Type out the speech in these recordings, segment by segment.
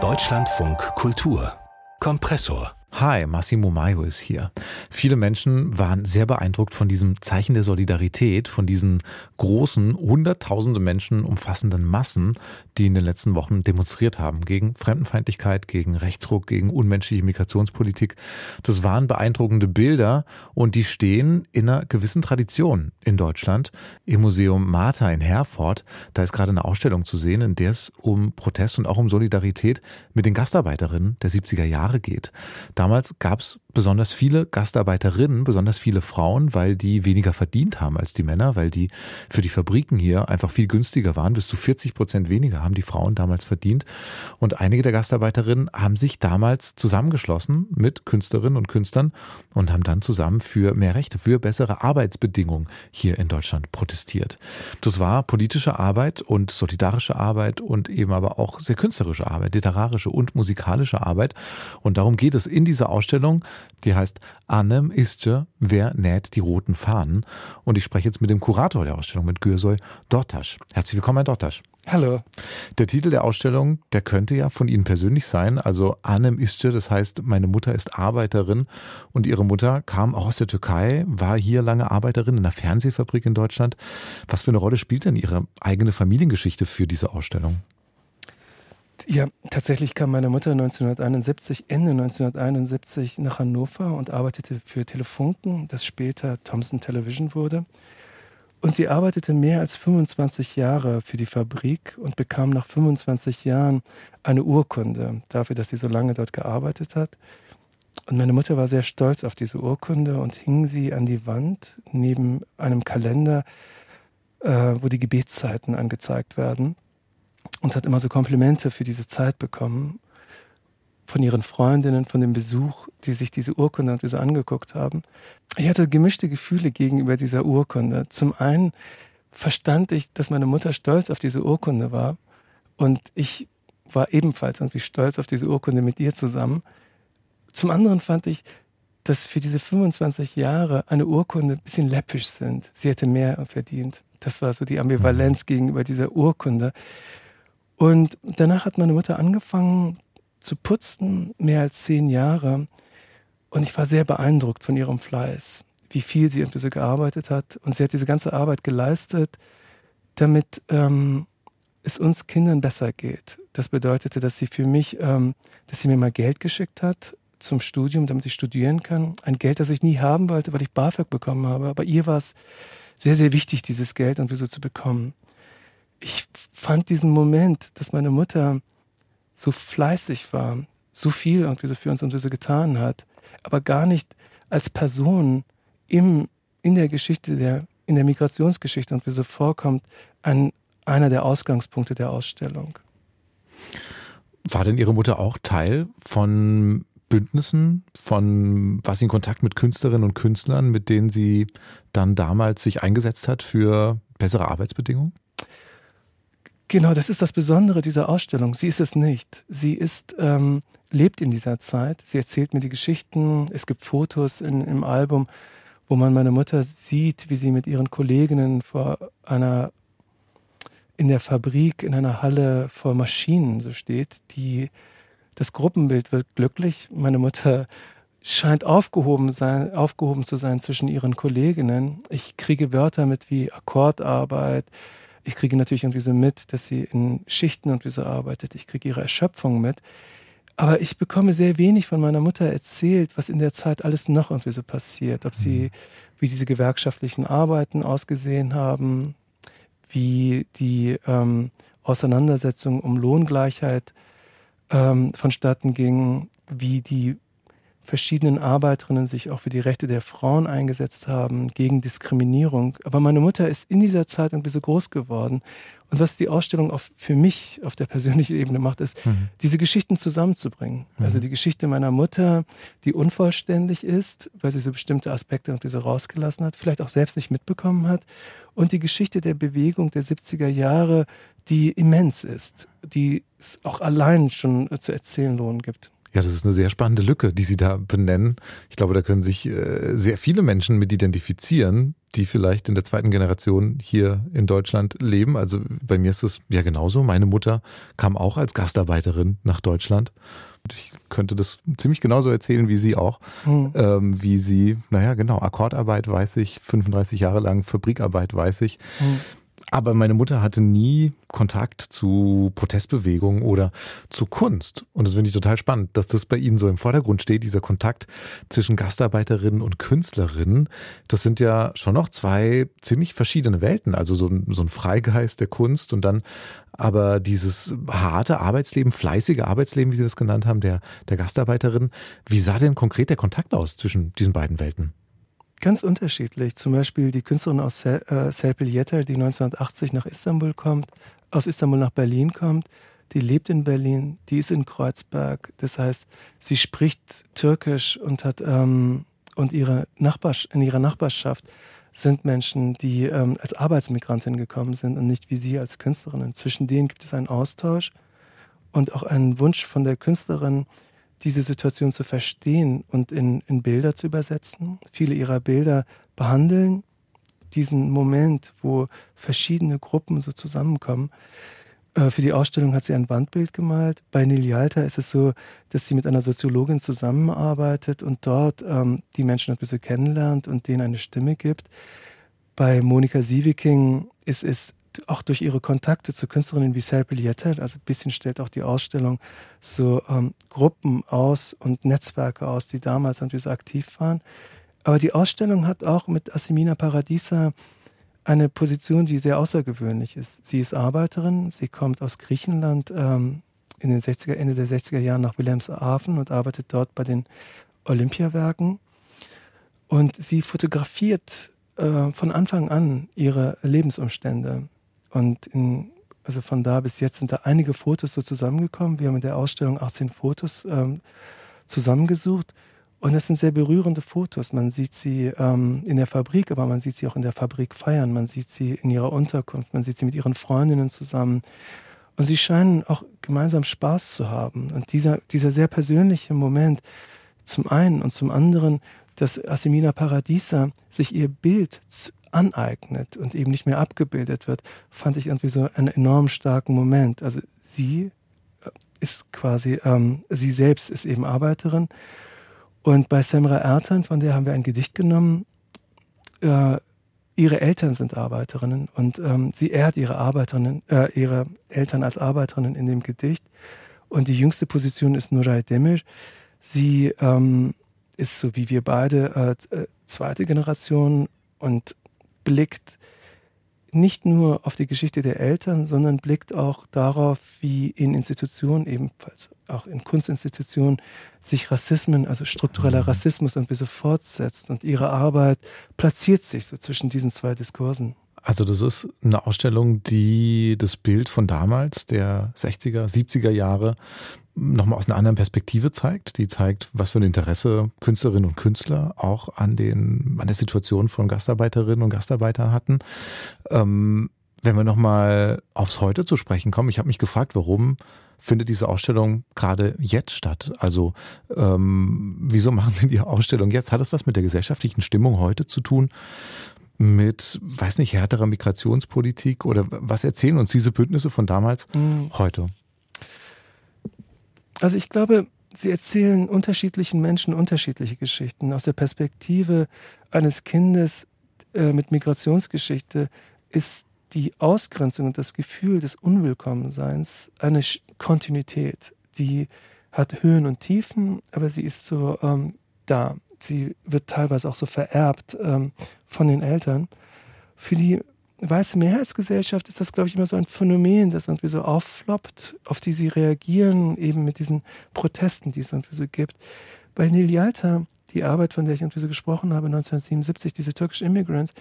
Deutschlandfunk Kultur. Kompressor Hi, Massimo Maio ist hier. Viele Menschen waren sehr beeindruckt von diesem Zeichen der Solidarität, von diesen großen, hunderttausende Menschen umfassenden Massen, die in den letzten Wochen demonstriert haben gegen Fremdenfeindlichkeit, gegen Rechtsruck, gegen unmenschliche Migrationspolitik. Das waren beeindruckende Bilder und die stehen in einer gewissen Tradition in Deutschland. Im Museum Martha in Herford, da ist gerade eine Ausstellung zu sehen, in der es um Protest und auch um Solidarität mit den Gastarbeiterinnen der 70er Jahre geht. Damals gab es besonders viele Gastarbeiterinnen, besonders viele Frauen, weil die weniger verdient haben als die Männer, weil die für die Fabriken hier einfach viel günstiger waren. Bis zu 40 Prozent weniger haben die Frauen damals verdient. Und einige der Gastarbeiterinnen haben sich damals zusammengeschlossen mit Künstlerinnen und Künstlern und haben dann zusammen für mehr Rechte, für bessere Arbeitsbedingungen hier in Deutschland protestiert. Das war politische Arbeit und solidarische Arbeit und eben aber auch sehr künstlerische Arbeit, literarische und musikalische Arbeit. Und darum geht es in dieser Ausstellung. Die heißt Anem Isce, wer näht die roten Fahnen? Und ich spreche jetzt mit dem Kurator der Ausstellung, mit Gürsoy Dortasch. Herzlich willkommen, Herr Dortasch. Hallo. Der Titel der Ausstellung, der könnte ja von Ihnen persönlich sein. Also Anem Isce, das heißt, meine Mutter ist Arbeiterin und ihre Mutter kam auch aus der Türkei, war hier lange Arbeiterin in einer Fernsehfabrik in Deutschland. Was für eine Rolle spielt denn Ihre eigene Familiengeschichte für diese Ausstellung? Ja, tatsächlich kam meine Mutter 1971, Ende 1971 nach Hannover und arbeitete für Telefunken, das später Thomson Television wurde. Und sie arbeitete mehr als 25 Jahre für die Fabrik und bekam nach 25 Jahren eine Urkunde dafür, dass sie so lange dort gearbeitet hat. Und meine Mutter war sehr stolz auf diese Urkunde und hing sie an die Wand neben einem Kalender, äh, wo die Gebetszeiten angezeigt werden und hat immer so Komplimente für diese Zeit bekommen von ihren Freundinnen, von dem Besuch, die sich diese Urkunde und so angeguckt haben. Ich hatte gemischte Gefühle gegenüber dieser Urkunde. Zum einen verstand ich, dass meine Mutter stolz auf diese Urkunde war und ich war ebenfalls irgendwie stolz auf diese Urkunde mit ihr zusammen. Zum anderen fand ich, dass für diese 25 Jahre eine Urkunde ein bisschen läppisch sind. Sie hätte mehr verdient. Das war so die Ambivalenz gegenüber dieser Urkunde. Und danach hat meine Mutter angefangen zu putzen, mehr als zehn Jahre. Und ich war sehr beeindruckt von ihrem Fleiß, wie viel sie irgendwie so gearbeitet hat. Und sie hat diese ganze Arbeit geleistet, damit ähm, es uns Kindern besser geht. Das bedeutete, dass sie für mich, ähm, dass sie mir mal Geld geschickt hat zum Studium, damit ich studieren kann. Ein Geld, das ich nie haben wollte, weil ich BAföG bekommen habe. Aber ihr war es sehr, sehr wichtig, dieses Geld irgendwie so zu bekommen ich fand diesen Moment, dass meine Mutter so fleißig war, so viel irgendwie so für uns und so getan hat, aber gar nicht als Person im, in der Geschichte der, in der Migrationsgeschichte und wie so vorkommt, an einer der Ausgangspunkte der Ausstellung. War denn Ihre Mutter auch Teil von Bündnissen, von was in Kontakt mit Künstlerinnen und Künstlern, mit denen sie dann damals sich eingesetzt hat für bessere Arbeitsbedingungen? Genau, das ist das Besondere dieser Ausstellung. Sie ist es nicht. Sie ist, ähm, lebt in dieser Zeit. Sie erzählt mir die Geschichten. Es gibt Fotos in, im Album, wo man meine Mutter sieht, wie sie mit ihren Kolleginnen vor einer, in der Fabrik, in einer Halle vor Maschinen so steht. Die, das Gruppenbild wird glücklich. Meine Mutter scheint aufgehoben, sein, aufgehoben zu sein zwischen ihren Kolleginnen. Ich kriege Wörter mit wie Akkordarbeit, ich kriege natürlich irgendwie so mit, dass sie in Schichten und wie so arbeitet. Ich kriege ihre Erschöpfung mit. Aber ich bekomme sehr wenig von meiner Mutter erzählt, was in der Zeit alles noch irgendwie so passiert. Ob sie, mhm. wie diese gewerkschaftlichen Arbeiten ausgesehen haben, wie die ähm, Auseinandersetzung um Lohngleichheit ähm, vonstatten ging, wie die verschiedenen Arbeiterinnen sich auch für die Rechte der Frauen eingesetzt haben, gegen Diskriminierung. Aber meine Mutter ist in dieser Zeit irgendwie so groß geworden. Und was die Ausstellung auf, für mich auf der persönlichen Ebene macht, ist, mhm. diese Geschichten zusammenzubringen. Mhm. Also die Geschichte meiner Mutter, die unvollständig ist, weil sie so bestimmte Aspekte irgendwie so rausgelassen hat, vielleicht auch selbst nicht mitbekommen hat. Und die Geschichte der Bewegung der 70er Jahre, die immens ist, die es auch allein schon zu erzählen lohnen gibt. Ja, das ist eine sehr spannende Lücke, die Sie da benennen. Ich glaube, da können sich äh, sehr viele Menschen mit identifizieren, die vielleicht in der zweiten Generation hier in Deutschland leben. Also bei mir ist es ja genauso. Meine Mutter kam auch als Gastarbeiterin nach Deutschland. Ich könnte das ziemlich genauso erzählen wie Sie auch. Mhm. Ähm, wie sie, naja, genau, Akkordarbeit weiß ich, 35 Jahre lang Fabrikarbeit weiß ich. Mhm. Aber meine Mutter hatte nie Kontakt zu Protestbewegungen oder zu Kunst. Und das finde ich total spannend, dass das bei Ihnen so im Vordergrund steht, dieser Kontakt zwischen Gastarbeiterinnen und Künstlerinnen. Das sind ja schon noch zwei ziemlich verschiedene Welten. Also so ein, so ein Freigeist der Kunst und dann aber dieses harte Arbeitsleben, fleißige Arbeitsleben, wie Sie das genannt haben, der, der Gastarbeiterin. Wie sah denn konkret der Kontakt aus zwischen diesen beiden Welten? Ganz unterschiedlich. Zum Beispiel die Künstlerin aus Sel äh, Serpil Yeter, die 1980 nach Istanbul kommt, aus Istanbul nach Berlin kommt, die lebt in Berlin, die ist in Kreuzberg. Das heißt, sie spricht Türkisch und hat ähm, und ihre Nachbars in ihrer Nachbarschaft sind Menschen, die ähm, als Arbeitsmigrantin gekommen sind und nicht wie sie als Künstlerinnen. Zwischen denen gibt es einen Austausch und auch einen Wunsch von der Künstlerin, diese Situation zu verstehen und in, in Bilder zu übersetzen. Viele ihrer Bilder behandeln diesen Moment, wo verschiedene Gruppen so zusammenkommen. Äh, für die Ausstellung hat sie ein Wandbild gemalt. Bei Nil Yalta ist es so, dass sie mit einer Soziologin zusammenarbeitet und dort ähm, die Menschen ein bisschen kennenlernt und denen eine Stimme gibt. Bei Monika Sieveking ist es auch durch ihre Kontakte zu Künstlerinnen wie Sarah Yetel, also ein bisschen stellt auch die Ausstellung so ähm, Gruppen aus und Netzwerke aus, die damals natürlich so aktiv waren. Aber die Ausstellung hat auch mit Asimina Paradisa eine Position, die sehr außergewöhnlich ist. Sie ist Arbeiterin, sie kommt aus Griechenland ähm, in den 60er, Ende der 60er Jahren nach Wilhelmshaven und arbeitet dort bei den Olympiawerken. Und sie fotografiert äh, von Anfang an ihre Lebensumstände. Und in, also von da bis jetzt sind da einige Fotos so zusammengekommen. Wir haben in der Ausstellung 18 Fotos ähm, zusammengesucht. Und es sind sehr berührende Fotos. Man sieht sie ähm, in der Fabrik, aber man sieht sie auch in der Fabrik feiern. Man sieht sie in ihrer Unterkunft. Man sieht sie mit ihren Freundinnen zusammen. Und sie scheinen auch gemeinsam Spaß zu haben. Und dieser, dieser sehr persönliche Moment, zum einen und zum anderen, dass Asimina Paradisa sich ihr Bild aneignet und eben nicht mehr abgebildet wird, fand ich irgendwie so einen enorm starken Moment. Also sie äh, ist quasi, ähm, sie selbst ist eben Arbeiterin. Und bei Semra Ertan, von der haben wir ein Gedicht genommen, äh, ihre Eltern sind Arbeiterinnen und ähm, sie ehrt ihre Arbeiterinnen, äh, ihre Eltern als Arbeiterinnen in dem Gedicht. Und die jüngste Position ist Nuray Demir. Sie ähm, ist so wie wir beide äh, äh zweite Generation und blickt nicht nur auf die Geschichte der Eltern, sondern blickt auch darauf, wie in Institutionen, ebenfalls auch in Kunstinstitutionen, sich Rassismen, also struktureller. Rassismus irgendwie so fortsetzt. Und ihre Arbeit platziert sich so zwischen diesen zwei Diskursen. Also das ist eine Ausstellung, die das Bild von damals, der 60er, 70er Jahre, nochmal aus einer anderen Perspektive zeigt. Die zeigt, was für ein Interesse Künstlerinnen und Künstler auch an, den, an der Situation von Gastarbeiterinnen und Gastarbeitern hatten. Ähm, wenn wir nochmal aufs Heute zu sprechen kommen, ich habe mich gefragt, warum findet diese Ausstellung gerade jetzt statt? Also ähm, wieso machen Sie die Ausstellung jetzt? Hat das was mit der gesellschaftlichen Stimmung heute zu tun? Mit, weiß nicht, härterer Migrationspolitik oder was erzählen uns diese Bündnisse von damals mhm. heute? Also ich glaube, sie erzählen unterschiedlichen Menschen unterschiedliche Geschichten. Aus der Perspektive eines Kindes äh, mit Migrationsgeschichte ist die Ausgrenzung und das Gefühl des Unwillkommenseins eine Kontinuität, die hat Höhen und Tiefen, aber sie ist so ähm, da. Sie wird teilweise auch so vererbt ähm, von den Eltern. Für die weiße Mehrheitsgesellschaft ist das, glaube ich, immer so ein Phänomen, das irgendwie so auffloppt, auf die sie reagieren, eben mit diesen Protesten, die es irgendwie so gibt. Bei Nil Yalta, die Arbeit, von der ich irgendwie so gesprochen habe, 1977, diese Turkish Immigrants,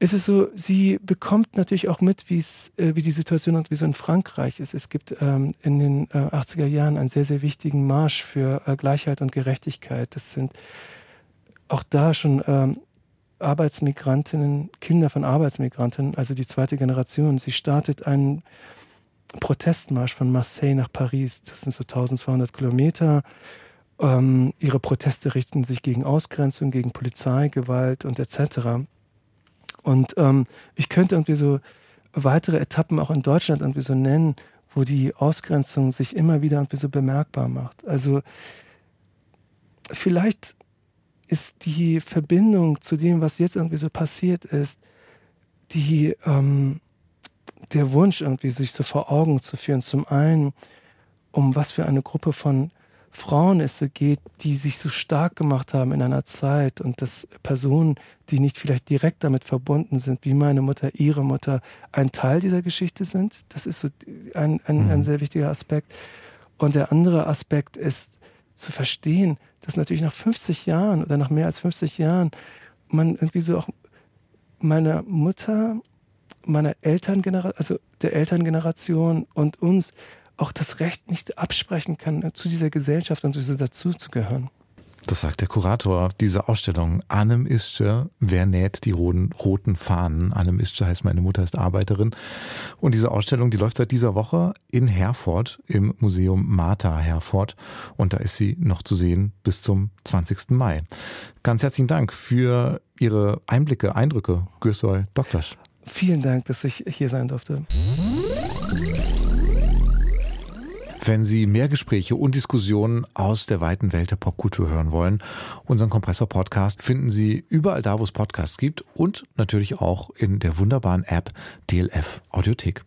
ist es so, sie bekommt natürlich auch mit, wie es, äh, wie die Situation irgendwie so in Frankreich ist. Es gibt ähm, in den äh, 80er Jahren einen sehr, sehr wichtigen Marsch für äh, Gleichheit und Gerechtigkeit. Das sind auch da schon ähm, Arbeitsmigrantinnen, Kinder von Arbeitsmigranten, also die zweite Generation. Sie startet einen, Protestmarsch von Marseille nach Paris. Das sind so 1200 Kilometer. Ähm, ihre Proteste richten sich gegen Ausgrenzung, gegen Polizeigewalt und etc. Und ähm, ich könnte irgendwie so weitere Etappen auch in Deutschland irgendwie so nennen, wo die Ausgrenzung sich immer wieder irgendwie so bemerkbar macht. Also vielleicht ist die Verbindung zu dem, was jetzt irgendwie so passiert ist, die ähm, der Wunsch irgendwie sich so vor Augen zu führen. Zum einen, um was für eine Gruppe von Frauen es so geht, die sich so stark gemacht haben in einer Zeit und dass Personen, die nicht vielleicht direkt damit verbunden sind, wie meine Mutter, ihre Mutter, ein Teil dieser Geschichte sind. Das ist so ein, ein, mhm. ein sehr wichtiger Aspekt. Und der andere Aspekt ist zu verstehen, dass natürlich nach 50 Jahren oder nach mehr als 50 Jahren man irgendwie so auch meiner Mutter, meiner Elterngeneration, also der Elterngeneration und uns auch das Recht nicht absprechen kann, zu dieser Gesellschaft und so dazuzugehören. Das sagt der Kurator dieser Ausstellung. Annem Ische, wer näht die roten, roten Fahnen? Annem Ische heißt meine Mutter ist Arbeiterin. Und diese Ausstellung, die läuft seit dieser Woche in Herford im Museum Martha Herford. Und da ist sie noch zu sehen bis zum 20. Mai. Ganz herzlichen Dank für Ihre Einblicke, Eindrücke, Gürsoy Doktasch. Vielen Dank, dass ich hier sein durfte. Wenn Sie mehr Gespräche und Diskussionen aus der weiten Welt der Popkultur hören wollen, unseren Kompressor-Podcast finden Sie überall da, wo es Podcasts gibt und natürlich auch in der wunderbaren App DLF Audiothek.